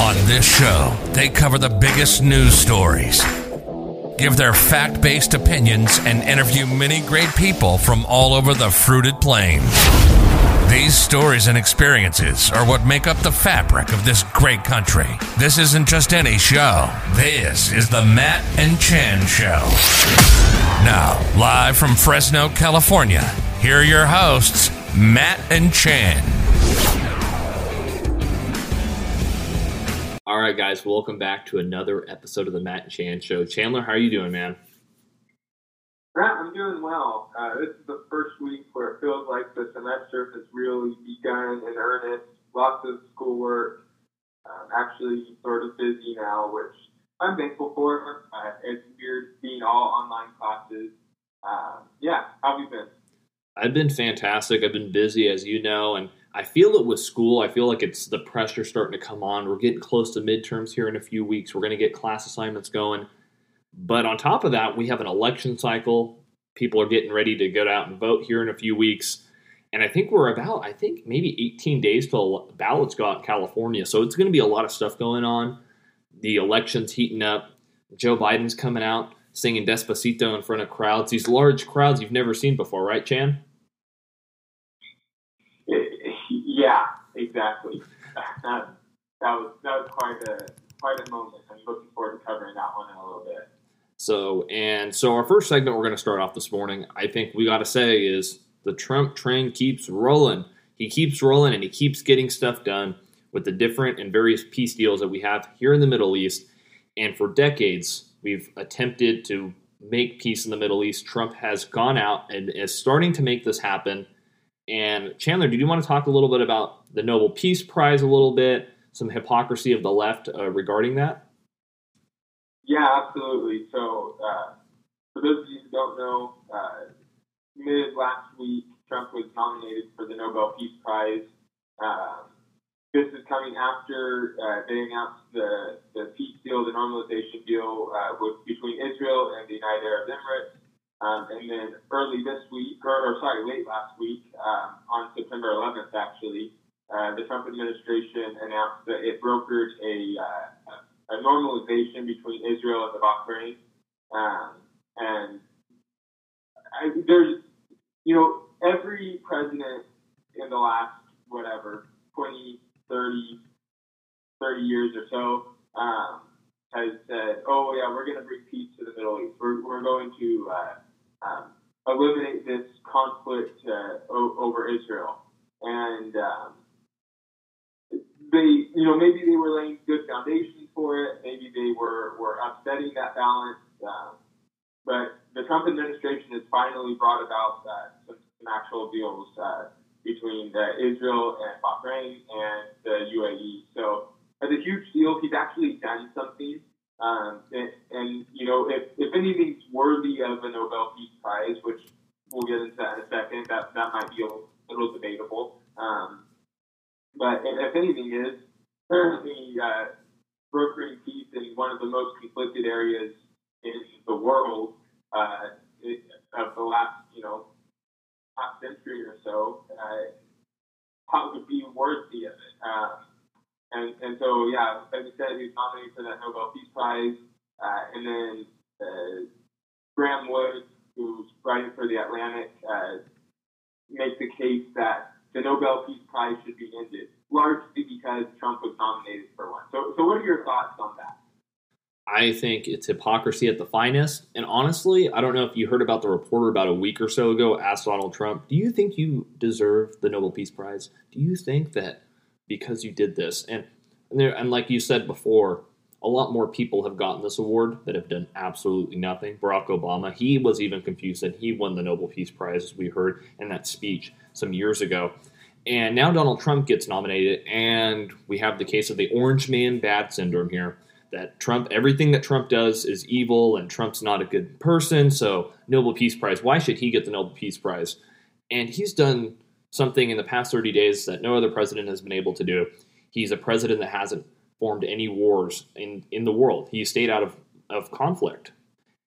On this show, they cover the biggest news stories, give their fact based opinions, and interview many great people from all over the fruited plains. These stories and experiences are what make up the fabric of this great country. This isn't just any show. This is the Matt and Chan Show. Now, live from Fresno, California, here are your hosts, Matt and Chan. All right, guys, welcome back to another episode of the Matt and Chan Show. Chandler, how are you doing, man? Matt, I'm doing well. Uh, this is the first week where it feels like the semester has really begun in earnest. Lots of schoolwork. Um, actually, sort of busy now, which I'm thankful for. Uh, it's weird being all online classes. Um, yeah, how have you been? I've been fantastic. I've been busy, as you know, and I feel it with school. I feel like it's the pressure starting to come on. We're getting close to midterms here in a few weeks. We're going to get class assignments going. But on top of that, we have an election cycle. People are getting ready to go out and vote here in a few weeks. And I think we're about, I think maybe 18 days till ballots go out in California. So it's going to be a lot of stuff going on. The election's heating up. Joe Biden's coming out singing Despacito in front of crowds, these large crowds you've never seen before, right, Chan? Yeah, exactly. that, that was that was quite a quite a moment. I'm looking forward to covering that one in a little bit. So and so, our first segment we're going to start off this morning. I think we got to say is the Trump train keeps rolling. He keeps rolling, and he keeps getting stuff done with the different and various peace deals that we have here in the Middle East. And for decades, we've attempted to make peace in the Middle East. Trump has gone out and is starting to make this happen and Chandler, did you want to talk a little bit about the Nobel Peace Prize a little bit, some hypocrisy of the left uh, regarding that? Yeah, absolutely. So, uh, for those of you who don't know, uh, mid last week, Trump was nominated for the Nobel Peace Prize. Um, this is coming after uh, they announced the, the peace deal, the normalization deal uh, with, between Israel and the United Arab Emirates. Um, and then early this week, or, or sorry, late last week, um, on September 11th, actually, uh, the Trump administration announced that it brokered a, uh, a normalization between Israel and the Bahrain. Um, and I, there's, you know, every president in the last, whatever, 20, 30, 30 years or so, um, has said, oh, yeah, we're going to bring peace to the Middle East. We're, we're going to, uh, um, eliminate this conflict uh, over Israel. And um, they, you know, maybe they were laying good foundations for it. Maybe they were, were upsetting that balance. Um, but the Trump administration has finally brought about uh, some, actual deals uh, between uh, Israel and Bahrain and the UAE. So it's a huge deal. He's actually done something um, and, and, you know, if, if anything's worthy of a Nobel Peace Prize, which we'll get into that in a second, that, that might be a little, a little debatable. Um, but if anything is, currently uh, brokering peace in one of the most conflicted areas in the world uh, of the last, you know, half century or so, uh, how would be worthy of it. Um, and, and so, yeah, as you said, he was nominated for that Nobel Peace Prize. Uh, and then uh, Graeme Wood, who's writing for The Atlantic, uh, makes the case that the Nobel Peace Prize should be ended, largely because Trump was nominated for one. So, so what are your thoughts on that? I think it's hypocrisy at the finest. And honestly, I don't know if you heard about the reporter about a week or so ago asked Donald Trump, Do you think you deserve the Nobel Peace Prize? Do you think that because you did this. And and, there, and like you said before, a lot more people have gotten this award that have done absolutely nothing. Barack Obama, he was even confused and he won the Nobel Peace Prize, as we heard in that speech some years ago. And now Donald Trump gets nominated, and we have the case of the orange man bad syndrome here. That Trump, everything that Trump does is evil, and Trump's not a good person. So, Nobel Peace Prize, why should he get the Nobel Peace Prize? And he's done something in the past 30 days that no other president has been able to do. He's a president that hasn't formed any wars in, in the world. He stayed out of, of conflict.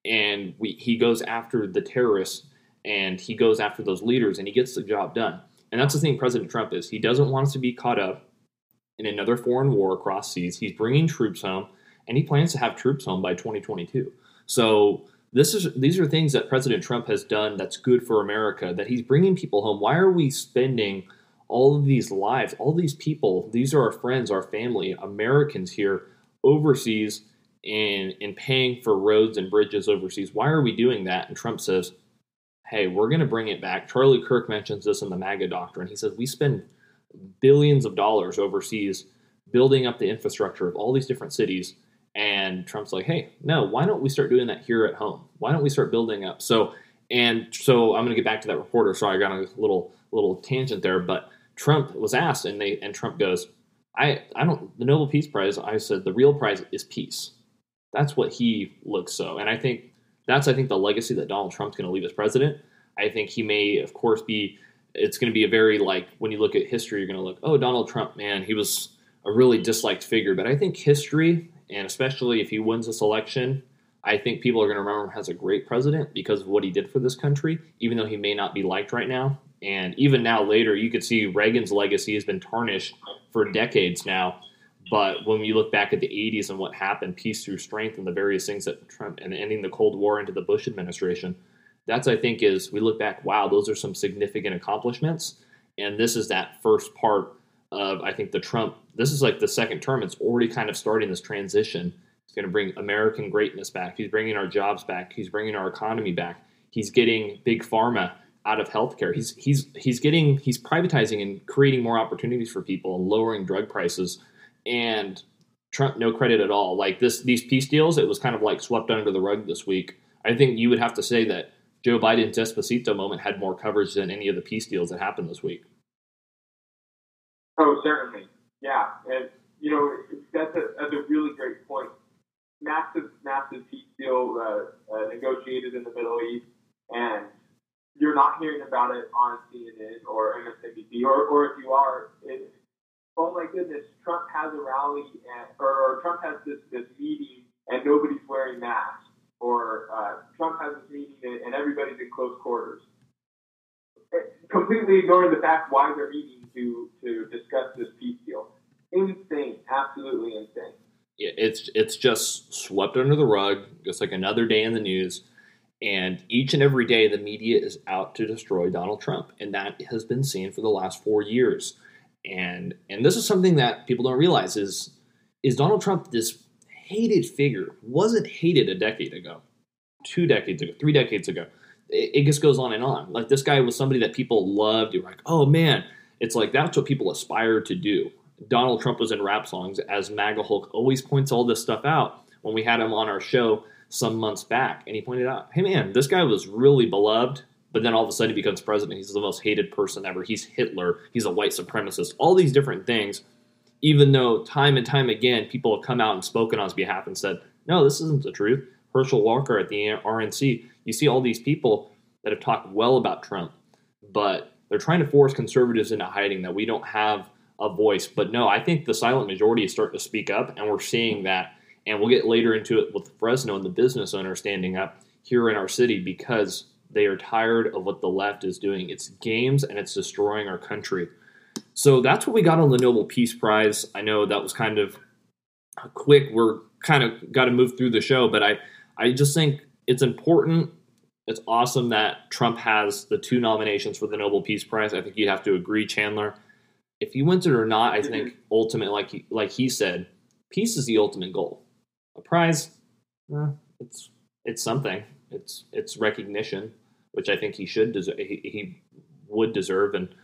And we, he goes after the terrorists and he goes after those leaders and he gets the job done. And that's the thing President Trump is. He doesn't want us to be caught up in another foreign war across seas. He's bringing troops home, and he plans to have troops home by 2022. So this is these are things that President Trump has done that's good for America. That he's bringing people home. Why are we spending all of these lives, all these people? These are our friends, our family, Americans here overseas, and and paying for roads and bridges overseas. Why are we doing that? And Trump says, "Hey, we're going to bring it back." Charlie Kirk mentions this in the MAGA doctrine. He says we spend billions of dollars overseas building up the infrastructure of all these different cities and Trump's like, hey, no, why don't we start doing that here at home? Why don't we start building up? So, and so I'm going to get back to that reporter. Sorry, I got a little little tangent there, but Trump was asked, and they and Trump goes, I I don't the Nobel Peace Prize. I said the real prize is peace. That's what he looks so, and I think that's I think the legacy that Donald Trump's going to leave as president. I think he may, of course, be. It's going to be a very like when you look at history, you're going to look, oh, Donald Trump, man, he was a really disliked figure. But I think history and especially if he wins this election, I think people are going to remember him as a great president because of what he did for this country, even though he may not be liked right now. And even now, later, you could see Reagan's legacy has been tarnished for decades now. But when you look back at the 80s and what happened, peace through strength, and the various things that Trump and ending the Cold War into the Bush administration, that's, I think, is we look back, wow, those are some significant accomplishments. And this is that first part of I think the Trump. This is like the second term. It's already kind of starting this transition. He's going to bring American greatness back. He's bringing our jobs back. He's bringing our economy back. He's getting big pharma out of healthcare. He's he's he's getting he's privatizing and creating more opportunities for people and lowering drug prices. And Trump, no credit at all. Like this, these peace deals, it was kind of like swept under the rug this week. I think you would have to say that Joe Biden's Despacito moment had more coverage than any of the peace deals that happened this week. Oh, certainly. Yeah. And, you know, that's a, that's a really great point. Massive, massive peace deal uh, uh, negotiated in the Middle East, and you're not hearing about it on CNN or MSNBC, or, or if you are, it, oh my goodness, Trump has a rally, and, or, or Trump has this, this meeting and nobody's wearing masks, or uh, Trump has this meeting and everybody's in close quarters. Completely ignoring the fact why they're meeting to to discuss this peace deal. Insane, absolutely insane. It's it's just swept under the rug, just like another day in the news. And each and every day, the media is out to destroy Donald Trump, and that has been seen for the last four years. And and this is something that people don't realize is is Donald Trump this hated figure wasn't hated a decade ago, two decades ago, three decades ago. It, it just goes on and on. Like this guy was somebody that people loved. You're like, oh man, it's like that's what people aspire to do. Donald Trump was in rap songs, as MAGA Hulk always points all this stuff out when we had him on our show some months back. And he pointed out, hey man, this guy was really beloved, but then all of a sudden he becomes president. He's the most hated person ever. He's Hitler. He's a white supremacist. All these different things, even though time and time again people have come out and spoken on his behalf and said, no, this isn't the truth. Herschel Walker at the RNC, you see all these people that have talked well about Trump, but they're trying to force conservatives into hiding that we don't have a voice. But no, I think the silent majority is starting to speak up, and we're seeing that. And we'll get later into it with Fresno and the business owner standing up here in our city because they are tired of what the left is doing. It's games and it's destroying our country. So that's what we got on the Nobel Peace Prize. I know that was kind of quick. We're kind of got to move through the show, but I, I just think it's important it's awesome that Trump has the two nominations for the Nobel Peace Prize. I think you'd have to agree, Chandler. If he wins it or not, I think ultimately, like he, like he said, peace is the ultimate goal. A prize, eh, it's it's something. It's it's recognition, which I think he should deserve. He, he would deserve, and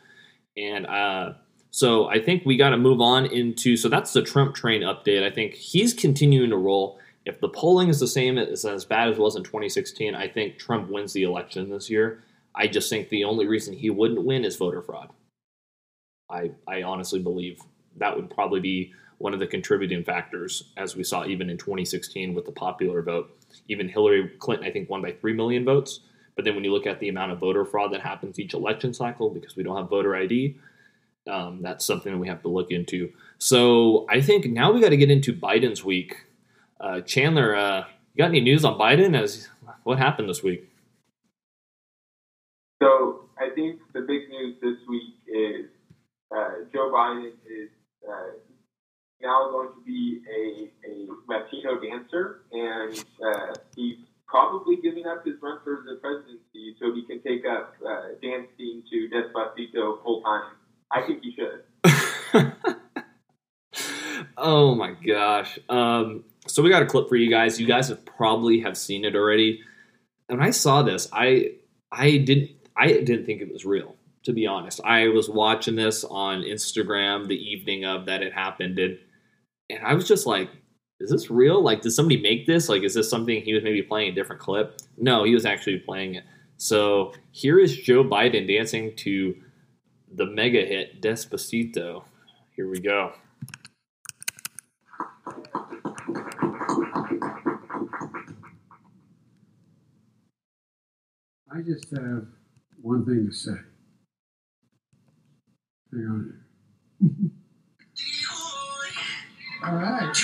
and uh, so I think we got to move on into. So that's the Trump train update. I think he's continuing to roll if the polling is the same as as bad as it was in 2016, I think Trump wins the election this year. I just think the only reason he wouldn't win is voter fraud. I I honestly believe that would probably be one of the contributing factors, as we saw even in 2016 with the popular vote. Even Hillary Clinton, I think, won by 3 million votes. But then when you look at the amount of voter fraud that happens each election cycle because we don't have voter ID, um, that's something that we have to look into. So I think now we got to get into Biden's week. Uh, Chandler, uh, you got any news on Biden? As what happened this week? So I think the big news this week is uh, Joe Biden is uh, now going to be a, a Latino dancer, and uh, he's probably giving up his run for the presidency so he can take up uh, dancing to Despacito full time. I think he should. oh my gosh. Um, so we got a clip for you guys. You guys have probably have seen it already. And when I saw this, I I didn't I didn't think it was real. To be honest, I was watching this on Instagram the evening of that it happened, and and I was just like, "Is this real? Like, did somebody make this? Like, is this something he was maybe playing a different clip?" No, he was actually playing it. So here is Joe Biden dancing to the mega hit Despacito. Here we go. I just have one thing to say. Hang on. All right.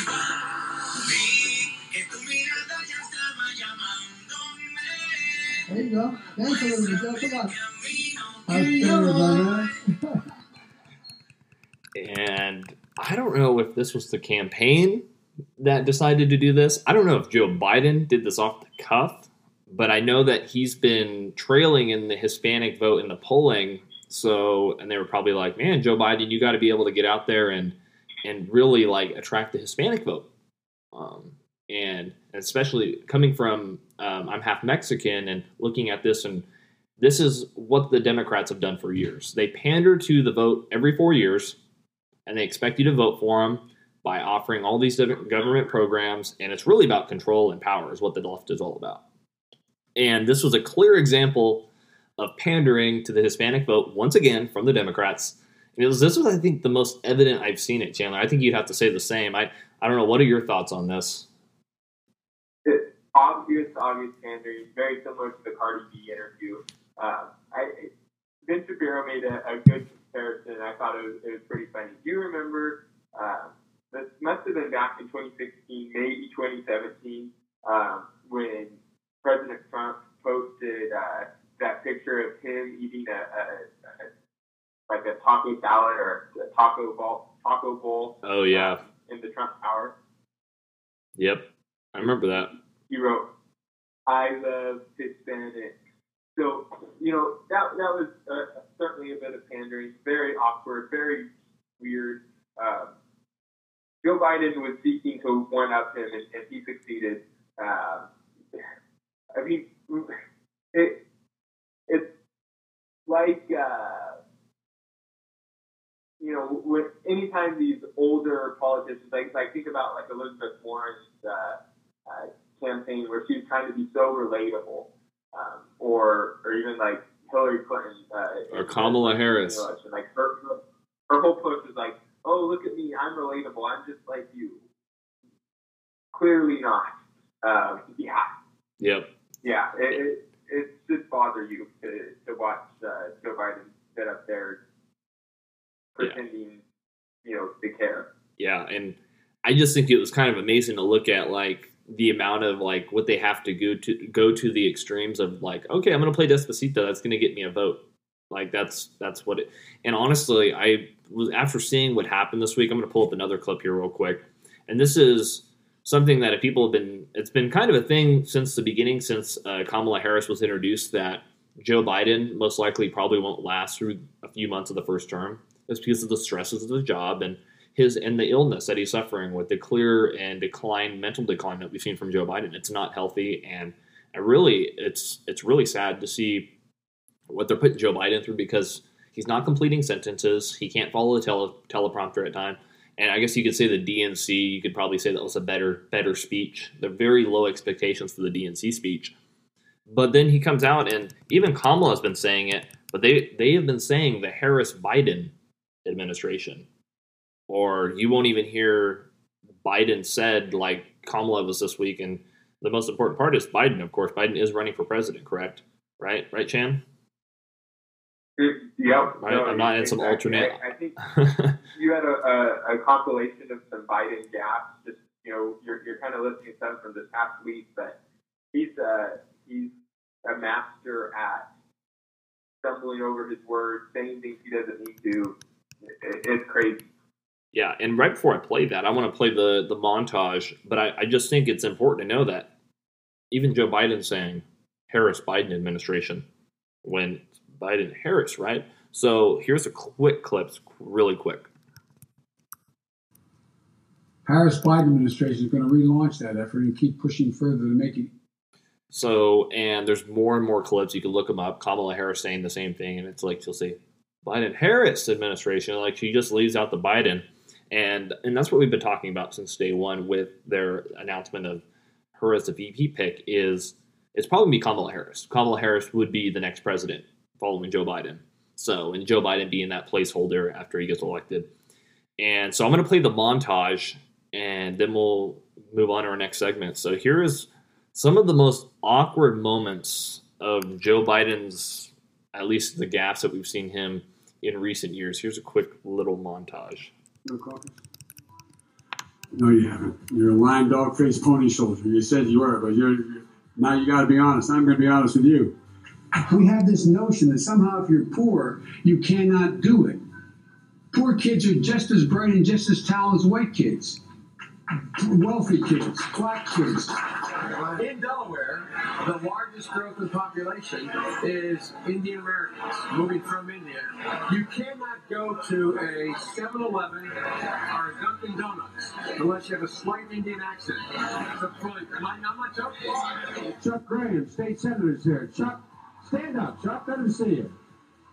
There you go. Dance a little bit, Joe. Come on. How's fingers on And I don't know if this was the campaign that decided to do this. I don't know if Joe Biden did this off the cuff, but I know that he's been trailing in the Hispanic vote in the polling. So, and they were probably like, "Man, Joe Biden, you got to be able to get out there and and really like attract the Hispanic vote." Um, and especially coming from um, I'm half Mexican and looking at this and this is what the Democrats have done for years. They pander to the vote every four years, and they expect you to vote for them by offering all these different government programs. And it's really about control and power, is what the left is all about. And this was a clear example of pandering to the Hispanic vote once again from the Democrats. And it was this was, I think, the most evident I've seen it, Chandler. I think you'd have to say the same. I I don't know. What are your thoughts on this? It's obvious, obvious pandering, very similar to the Cardi B interview. Um, I, Ben Shapiro made a, a good comparison. I thought it was, it was pretty funny. Do you remember? Uh, this must have been back in 2016, maybe 2017, um, when President Trump posted uh, that picture of him eating a, a, a like a taco salad or a taco bowl, taco bowl. Oh yeah, in the Trump Tower. Yep, I remember that. He wrote, "I love Hispanic." So you know that that was uh, certainly a bit of pandering, very awkward, very weird. Um, Joe Biden was seeking to one up him, and, and he succeeded. Um, I mean, it it's like uh, you know, when anytime these older politicians, like like think about like Elizabeth Warren's uh, uh, campaign, where she was trying to be so relatable, um, or or even like Hillary Clinton uh, or Kamala Harris, election, like her her whole push is like, oh look at me, I'm relatable, I'm just like you. Clearly not. Um, yeah. Yep. Yeah. It, it, should bother you to, to watch uh, Joe Biden sit up there pretending, yeah. you know, to care. Yeah, and I just think it was kind of amazing to look at like the amount of like what they have to go to go to the extremes of like, okay, I'm going to play Despacito. That's going to get me a vote. Like that's that's what it. And honestly, I was after seeing what happened this week. I'm going to pull up another clip here real quick, and this is something that if people have been, it's been kind of a thing since the beginning, since uh, Kamala Harris was introduced that Joe Biden most likely probably won't last through a few months of the first term. It's because of the stresses of the job and his and the illness that he's suffering with the clear and decline mental decline that we've seen from Joe Biden. It's not healthy, and I really, it's it's really sad to see what they're putting Joe Biden through because he's not completing sentences. He can't follow the tele, teleprompter at time. And I guess you could say the DNC. You could probably say that was a better better speech. They're very low expectations for the DNC speech. But then he comes out, and even Kamala has been saying it. But they they have been saying the Harris Biden administration, or you won't even hear Biden said like Kamala was this week. And the most important part is Biden, of course. Biden is running for president, correct? Right, right, Chan. Yep. No, I'm not in some alternate. I, I think you had a, a, a, compilation of some Biden gaps. Just you know, you're you're kind of listening to some from this past week, but he's uh he's a master at stumbling over his words, saying things he doesn't need to. It, it's crazy. Yeah, and right before I play that, I want to play the the montage, but I, I just think it's important to know that even Joe Biden saying Harris Biden administration when Biden Harris, right? So here's a quick clips, really quick. Harris Biden administration is going to relaunch that effort and keep pushing further to make it. So, and there's more and more clips. You can look them up. Kamala Harris saying the same thing, and it's like she'll say Biden Harris administration. Like she just leaves out the Biden, and and that's what we've been talking about since day one with their announcement of her as the VP pick. Is it's probably be Kamala Harris. Kamala Harris would be the next president following Joe Biden. So, and Joe Biden being that placeholder after he gets elected. And so I'm going to play the montage and then we'll move on to our next segment. So here is some of the most awkward moments of Joe Biden's, at least the gaps that we've seen him in recent years. Here's a quick little montage. No? No, you haven't. You're a lying dog faced pony soldier. You said you were, but you're now you got to be honest. I'm going to be honest with you. We have this notion that somehow if you're poor, you cannot do it. Poor kids are just as bright and just as talented as white kids wealthy kids, black kids. In Delaware, the largest growth in population is Indian Americans moving from India. You cannot go to a 7 Eleven or a Dunkin' Donuts unless you have a slight Indian accent. So, I'm not joking. Chuck Graham, state senator, is here. Chuck, stand up. Chuck, let him see you.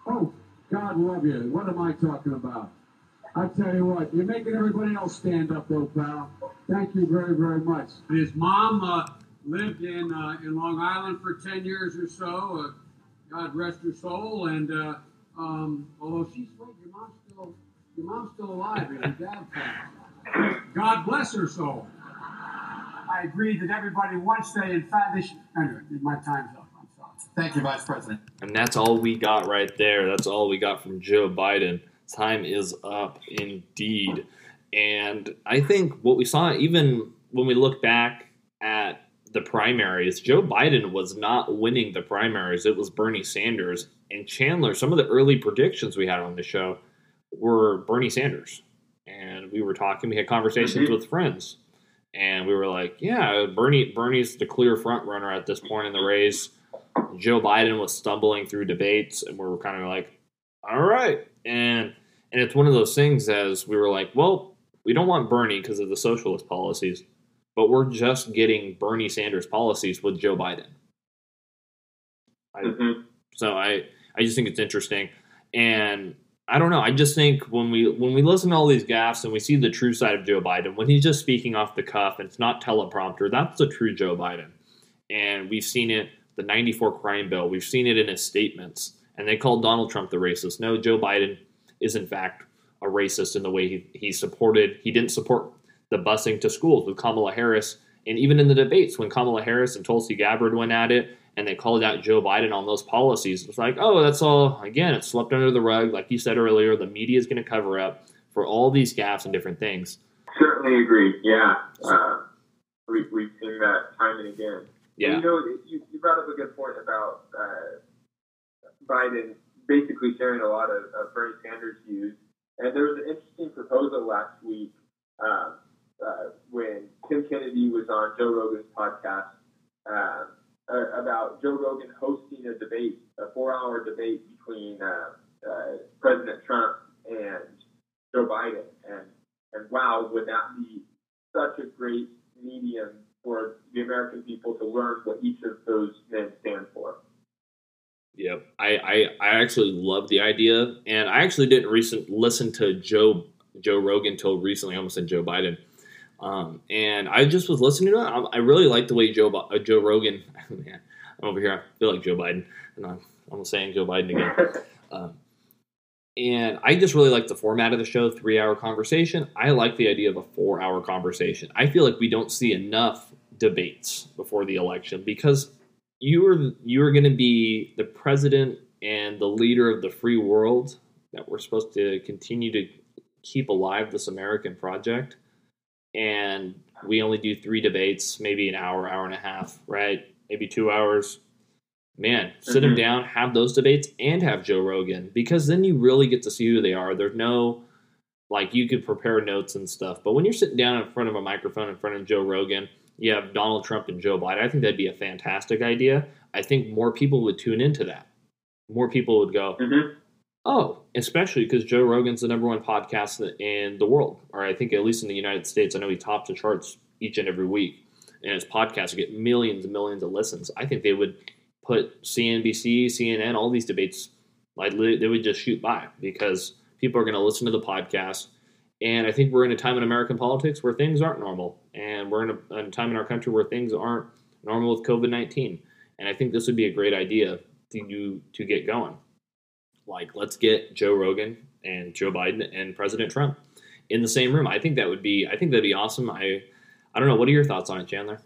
Oh, God love you. What am I talking about? I tell you what, you're making everybody else stand up, though, pal. Thank you very, very much. His mom uh, lived in uh, in Long Island for ten years or so. Uh, God rest her soul. And uh, um, although she's wait, your mom's still your mom's still alive, and your dad passed. God bless her soul. I agree that everybody once they in fact they should, anyway, my time's up. I'm sorry. Thank you, Vice President. And that's all we got right there. That's all we got from Joe Biden time is up indeed. And I think what we saw, even when we look back at the primaries, Joe Biden was not winning the primaries. It was Bernie Sanders. And Chandler, some of the early predictions we had on the show were Bernie Sanders. And we were talking, we had conversations mm-hmm. with friends. And we were like, yeah, Bernie Bernie's the clear front runner at this point in the race. Joe Biden was stumbling through debates, and we were kind of like, all right. And and it's one of those things as we were like, well, we don't want Bernie because of the socialist policies, but we're just getting Bernie Sanders policies with Joe Biden. I, mm-hmm. So I, I just think it's interesting. And I don't know. I just think when we when we listen to all these gaffes and we see the true side of Joe Biden, when he's just speaking off the cuff and it's not teleprompter, that's the true Joe Biden. And we've seen it, the 94 crime bill, we've seen it in his statements. And they called Donald Trump the racist. No, Joe Biden is in fact a racist in the way he, he supported, he didn't support the busing to schools with Kamala Harris. And even in the debates, when Kamala Harris and Tulsi Gabbard went at it and they called out Joe Biden on those policies, it's like, oh, that's all, again, it's swept under the rug. Like you said earlier, the media is going to cover up for all these gaps and different things. Certainly agree. Yeah. Uh, we, we've seen that time and again. Yeah. You know, you, you brought up a good point about uh, Biden basically sharing a lot of, of Bernie Sanders' views. And there was an interesting proposal last week um, uh, when Tim Kennedy was on Joe Rogan's podcast uh, about Joe Rogan hosting a debate, a four-hour debate between uh, uh, President Trump and Joe Biden. And and wow, would that be such a great medium for the American people to learn what each of those men stand for? Yep, I, I I actually love the idea, and I actually didn't recent listen to Joe Joe Rogan until recently. I almost said Joe Biden, um, and I just was listening to it. I, I really like the way Joe uh, Joe Rogan. Man, I'm over here. I feel like Joe Biden, and I'm almost saying Joe Biden again. um, and I just really like the format of the show, three hour conversation. I like the idea of a four hour conversation. I feel like we don't see enough debates before the election because you are you are going to be the president and the leader of the free world that we're supposed to continue to keep alive this American project. And we only do three debates, maybe an hour, hour and a half, right? Maybe two hours. Man, sit mm-hmm. them down, have those debates, and have Joe Rogan because then you really get to see who they are. There's no like you could prepare notes and stuff. But when you're sitting down in front of a microphone in front of Joe Rogan, you have Donald Trump and Joe Biden. I think that'd be a fantastic idea. I think more people would tune into that. More people would go, Mm-hmm. oh, especially because Joe Rogan's the number one podcast in the world, or I think at least in the United States. I know he tops the charts each and every week, and his podcasts get millions and millions of listens. I think they would put CNBC, CNN, all these debates, like they would just shoot by because people are going to listen to the podcast. And I think we're in a time in American politics where things aren't normal, and we're in a, a time in our country where things aren't normal with COVID nineteen. And I think this would be a great idea to to get going. Like, let's get Joe Rogan and Joe Biden and President Trump in the same room. I think that would be I think that'd be awesome. I I don't know. What are your thoughts on it, Chandler?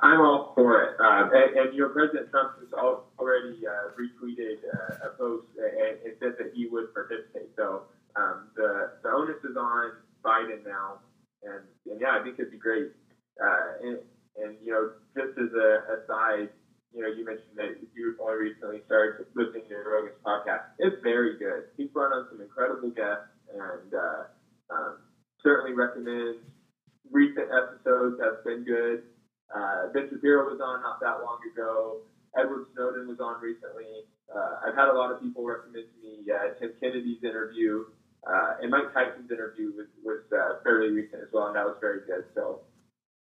I'm all for it. Uh, and, and, you President Trump has already uh, retweeted uh, a post and, and, said that he would participate. So um, the, the onus is on Biden now. And, and yeah, I think it'd be great. Uh, and, and, you know, just as a aside, you know, you mentioned that you only recently started listening to Rogan's podcast. It's very good. He's brought on some incredible guests and uh, um, certainly recommend recent episodes have been good. Uh, ben Shapiro was on not that long ago. Edward Snowden was on recently. Uh, I've had a lot of people recommend to me uh, Tim Kennedy's interview, uh, and Mike Tyson's interview was, was uh, fairly recent as well, and that was very good. So,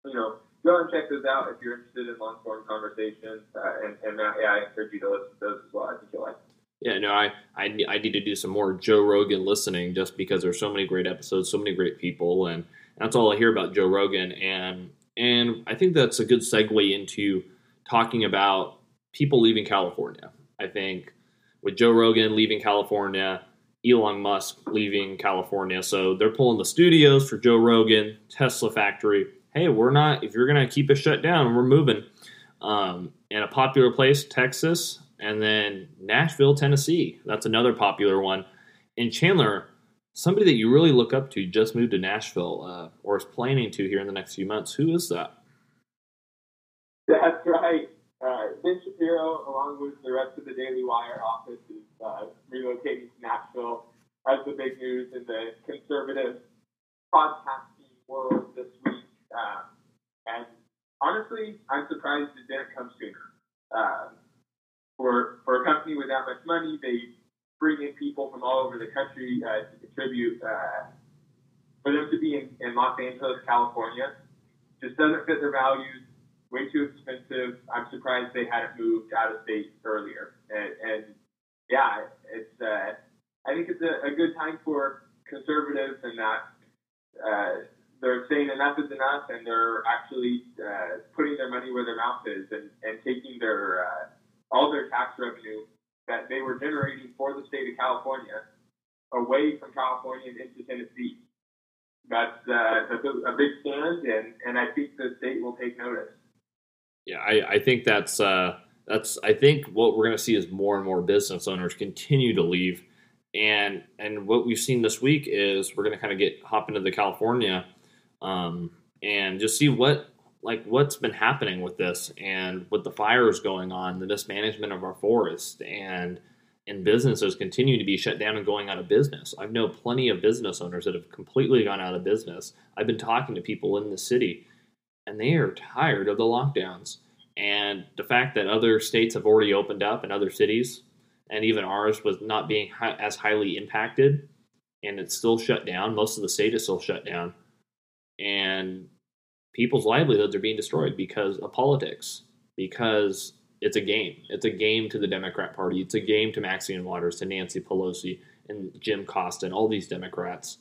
you know, go and check those out if you're interested in long form conversations. Uh, and, and yeah, I encourage you to listen to those as well. I think you'll like. Yeah, no, I, I I need to do some more Joe Rogan listening just because there's so many great episodes, so many great people, and that's all I hear about Joe Rogan. And and I think that's a good segue into talking about people leaving California. I think with Joe Rogan leaving California, Elon Musk leaving California. So they're pulling the studios for Joe Rogan, Tesla factory. Hey, we're not, if you're going to keep us shut down, we're moving. Um, and a popular place, Texas, and then Nashville, Tennessee. That's another popular one. And Chandler, somebody that you really look up to just moved to Nashville uh, or is planning to here in the next few months. Who is that? That's right. Uh, ben Shapiro, along with the rest of the Daily Wire office, is uh, relocating to Nashville. That's the big news in the conservative podcasting world this week. Um, and honestly, I'm surprised it didn't come sooner. Um, for for a company with that much money, they bring in people from all over the country uh, to contribute. Uh, for them to be in, in Los Angeles, California, just doesn't fit their values. Way too expensive. I'm surprised they hadn't moved out of state earlier. And, and yeah, it's. Uh, I think it's a, a, good time for conservatives and that uh, they're saying enough is enough, and they're actually uh, putting their money where their mouth is and, and taking their uh, all their tax revenue that they were generating for the state of California away from California and into Tennessee. That's, uh, that's a, a, big stand, and, and I think the state will take notice. Yeah, I, I think that's uh, that's I think what we're going to see is more and more business owners continue to leave, and and what we've seen this week is we're going to kind of get hop into the California, um, and just see what like what's been happening with this and with the fires going on, the mismanagement of our forest, and and businesses continue to be shut down and going out of business. I've known plenty of business owners that have completely gone out of business. I've been talking to people in the city, and they are tired of the lockdowns and the fact that other states have already opened up and other cities, and even ours was not being as highly impacted, and it's still shut down. Most of the state is still shut down, and people's livelihoods are being destroyed because of politics, because it's a game. It's a game to the Democrat Party. It's a game to Maxine Waters, to Nancy Pelosi, and Jim Costa, and all these Democrats.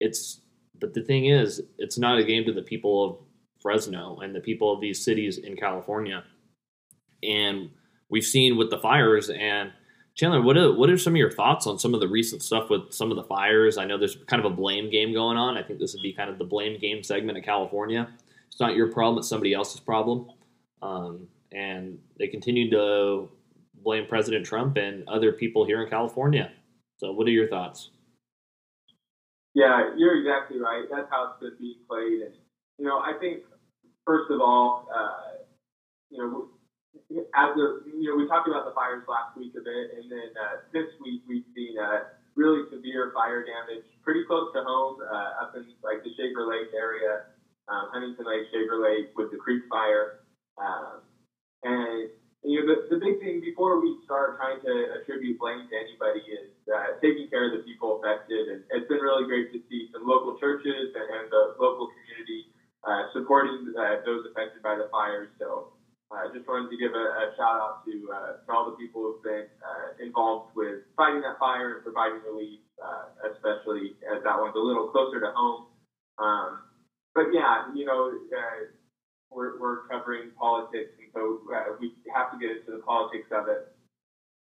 It's but the thing is, it's not a game to the people of Fresno and the people of these cities in California. And we've seen with the fires and Chandler, what are, what are some of your thoughts on some of the recent stuff with some of the fires? I know there's kind of a blame game going on. I think this would be kind of the blame game segment of California. It's not your problem; it's somebody else's problem. Um, and they continue to blame President Trump and other people here in California. So, what are your thoughts? Yeah, you're exactly right. That's how it's being played, and you know, I think first of all, uh, you know, as the you know, we talked about the fires last week a bit, and then uh, this week we've seen uh, really severe fire damage pretty close to home, uh, up in like the Shaver Lake area, um, Huntington Lake, Shaver Lake with the Creek Fire. Um, and you know, the, the big thing before we start trying to attribute blame to anybody is uh, taking care of the people affected. And it's been really great to see some local churches and, and the local community uh, supporting uh, those affected by the fires. So I uh, just wanted to give a, a shout out to, uh, to all the people who've been uh, involved with fighting that fire and providing relief, uh, especially as that one's a little closer to home. Um, but yeah, you know, uh, we're, we're covering politics, and so uh, we have to get into the politics of it.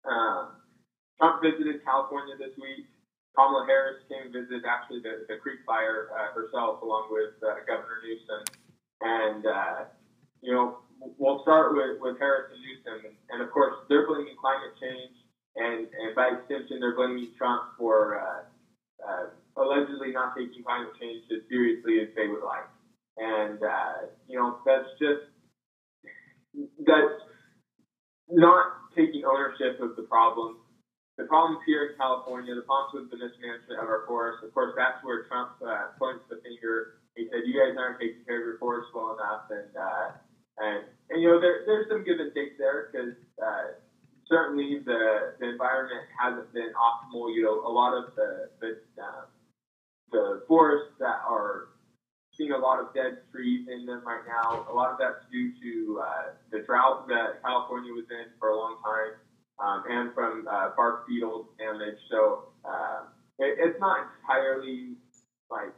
Um, Trump visited California this week. Kamala Harris came and visited actually the, the Creek Fire uh, herself, along with uh, Governor Newsom. And, uh, you know, we'll start with, with Harris and Newsom. And, and, of course, they're blaming climate change, and, and by extension, they're blaming Trump for uh, uh, allegedly not taking climate change as seriously as they would like. And, uh, you know, that's just, that's not taking ownership of the problem. The problems here in California, the problems with the mismanagement of our forests, of course, that's where Trump uh, points the finger. He said, you guys aren't taking care of your forests well enough. And, uh, and, and you know, there, there's some give and take there because uh, certainly the, the environment hasn't been optimal. You know, a lot of the, the, uh, the forests that are seeing a lot of dead trees in them right now. A lot of that's due to uh, the drought that California was in for a long time, um, and from uh, bark beetle damage. So uh, it, it's not entirely like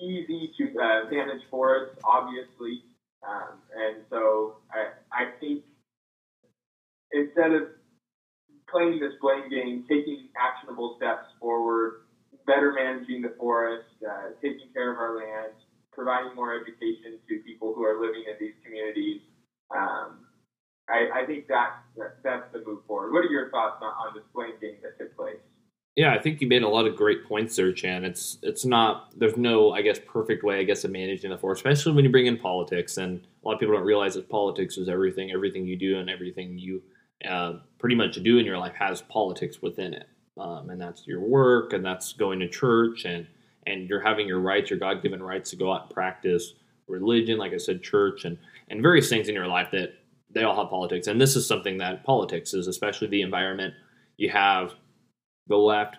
easy to uh, manage forests, obviously. Um, and so I, I think instead of playing this blame game, taking actionable steps forward, better managing the forest, uh, taking care of our land, providing more education to people who are living in these communities. Um, I, I, think that, that's the move forward. What are your thoughts on, on this blame game that took place? Yeah, I think you made a lot of great points there, Chan. It's it's not there's no I guess perfect way I guess of managing the forest, especially when you bring in politics. And a lot of people don't realize that politics is everything. Everything you do and everything you uh, pretty much do in your life has politics within it, um, and that's your work, and that's going to church, and and you're having your rights, your God given rights to go out and practice religion, like I said, church, and, and various things in your life that they all have politics. And this is something that politics is, especially the environment. You have the left,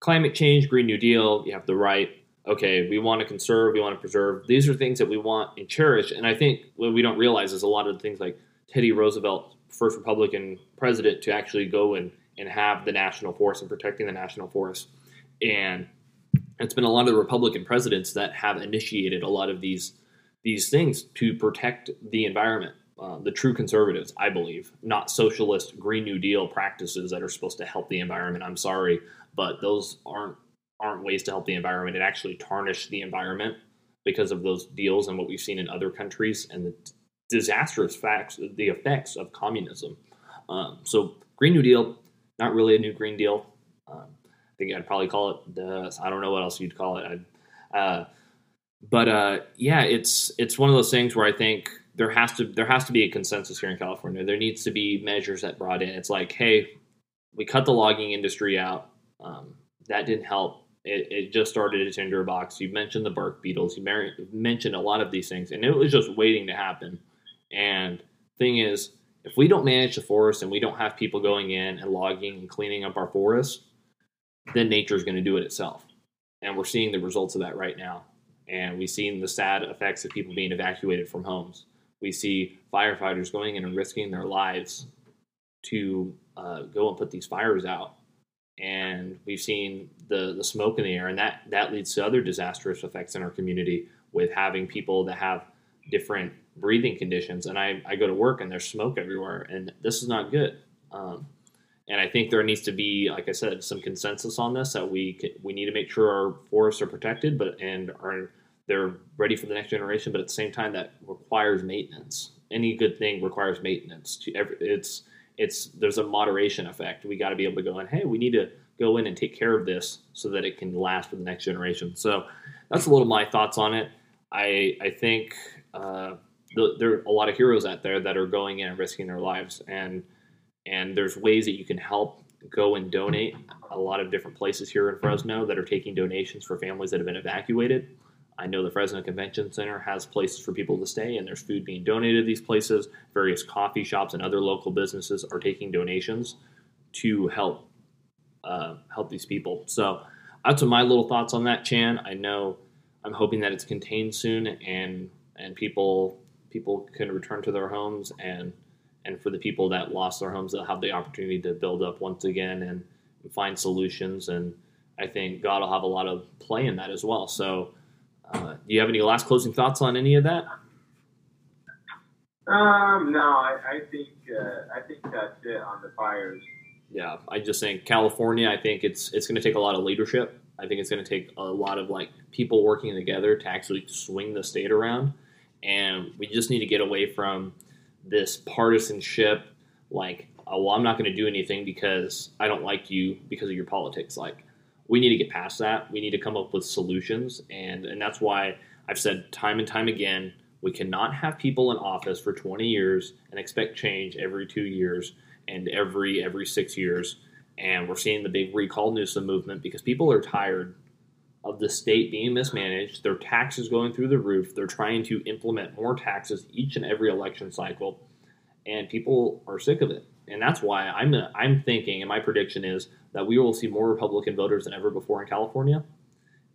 climate change, Green New Deal, you have the right. Okay, we want to conserve, we want to preserve. These are things that we want and cherish. And I think what we don't realize is a lot of the things like Teddy Roosevelt, first Republican president, to actually go and, and have the national forest and protecting the national forest. And it's been a lot of the Republican presidents that have initiated a lot of these these things to protect the environment. Uh, the true conservatives, I believe, not socialist Green New Deal practices that are supposed to help the environment. I'm sorry, but those aren't aren't ways to help the environment. It actually tarnish the environment because of those deals and what we've seen in other countries and the disastrous facts, the effects of communism. Um, so Green New Deal, not really a new Green Deal. Um, think I'd probably call it the I don't know what else you'd call it. Uh, but uh, yeah, it's it's one of those things where I think there has to there has to be a consensus here in California. There needs to be measures that brought in. It's like, hey, we cut the logging industry out. Um, that didn't help. It, it, just started a tinderbox. You mentioned the bark beetles. You mentioned a lot of these things, and it was just waiting to happen. And thing is, if we don't manage the forest and we don't have people going in and logging and cleaning up our forests, then nature is going to do it itself. And we're seeing the results of that right now. And we've seen the sad effects of people being evacuated from homes. We see firefighters going in and risking their lives to uh, go and put these fires out. And we've seen the, the smoke in the air, and that, that leads to other disastrous effects in our community with having people that have different breathing conditions. And I, I go to work and there's smoke everywhere, and this is not good. Um, and I think there needs to be, like I said, some consensus on this that we we need to make sure our forests are protected, but and are they're ready for the next generation. But at the same time, that requires maintenance. Any good thing requires maintenance. To every, it's it's there's a moderation effect. We got to be able to go in. Hey, we need to go in and take care of this so that it can last for the next generation. So that's a little my thoughts on it. I I think uh, the, there are a lot of heroes out there that are going in and risking their lives and and there's ways that you can help go and donate. A lot of different places here in Fresno that are taking donations for families that have been evacuated. I know the Fresno Convention Center has places for people to stay, and there's food being donated to these places. Various coffee shops and other local businesses are taking donations to help uh, help these people. So that's my little thoughts on that, Chan. I know I'm hoping that it's contained soon, and and people people can return to their homes, and and for the people that lost their homes, they'll have the opportunity to build up once again and find solutions. And I think God will have a lot of play in that as well. So uh, do you have any last closing thoughts on any of that? Um, no, I, I think uh, I think that's it on the fires. Yeah, I just think California. I think it's it's going to take a lot of leadership. I think it's going to take a lot of like people working together to actually swing the state around, and we just need to get away from this partisanship. Like, oh, well, I'm not going to do anything because I don't like you because of your politics. Like, we need to get past that. We need to come up with solutions, and and that's why I've said time and time again, we cannot have people in office for 20 years and expect change every two years and every every six years. And we're seeing the big recall Newsom movement because people are tired of the state being mismanaged, their taxes going through the roof. They're trying to implement more taxes each and every election cycle, and people are sick of it. And that's why I'm I'm thinking, and my prediction is that we will see more Republican voters than ever before in California.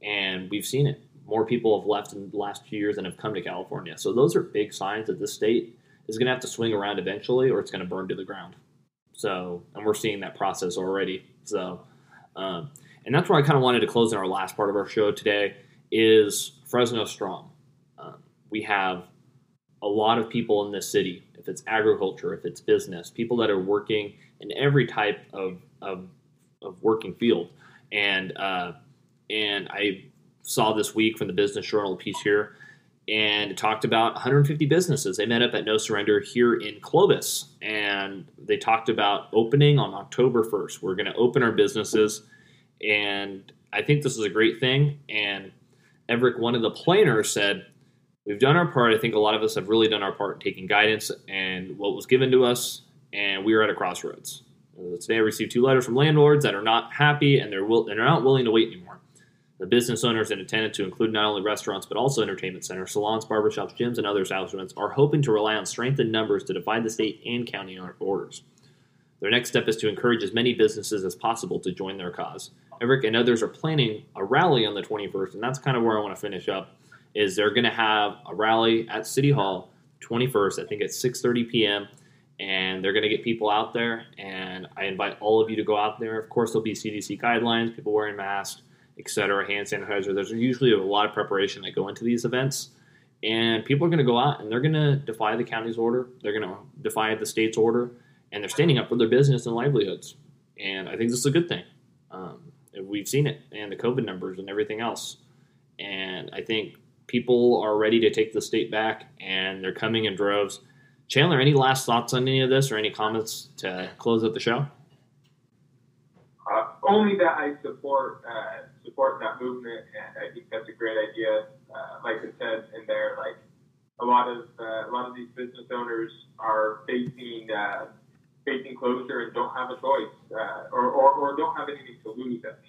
And we've seen it. More people have left in the last few years than have come to California. So those are big signs that this state is going to have to swing around eventually or it's going to burn to the ground. So, and we're seeing that process already. So, um, and that's where I kind of wanted to close in our last part of our show today is Fresno Strong. Um, we have a lot of people in this city, if it's agriculture, if it's business, people that are working in every type of, of of working field. And uh, and I saw this week from the Business Journal piece here, and talked about 150 businesses. They met up at No Surrender here in Clovis, and they talked about opening on October 1st. We're going to open our businesses, and I think this is a great thing. And Everett, one of the planners, said, We've done our part. I think a lot of us have really done our part in taking guidance and what was given to us, and we are at a crossroads. Uh, today, I received two letters from landlords that are not happy and they're will- and are not willing to wait anymore. The business owners and to include not only restaurants but also entertainment centers, salons, barbershops, gyms, and other establishments are hoping to rely on strength in numbers to divide the state and county orders. Their next step is to encourage as many businesses as possible to join their cause. Eric and others are planning a rally on the 21st, and that's kind of where I want to finish up. Is they're going to have a rally at City Hall 21st, I think at 6:30 p.m and they're going to get people out there. And I invite all of you to go out there. Of course, there'll be CDC guidelines, people wearing masks, etc., hand sanitizer. There's usually a lot of preparation that go into these events. And people are going to go out and they're going to defy the county's order. They're going to defy the state's order, and they're standing up for their business and livelihoods. And I think this is a good thing. Um, we've seen it, and the COVID numbers and everything else. And I think people are ready to take the state back, and they're coming in droves. Chandler, any last thoughts on any of this or any comments to close out the show? Uh, only that I support uh, support that movement, and I think that's a great idea. Uh, like I said in there, like a lot of uh, a lot of these business owners are facing uh, facing closure and don't have a choice, uh, or, don't have anything to lose at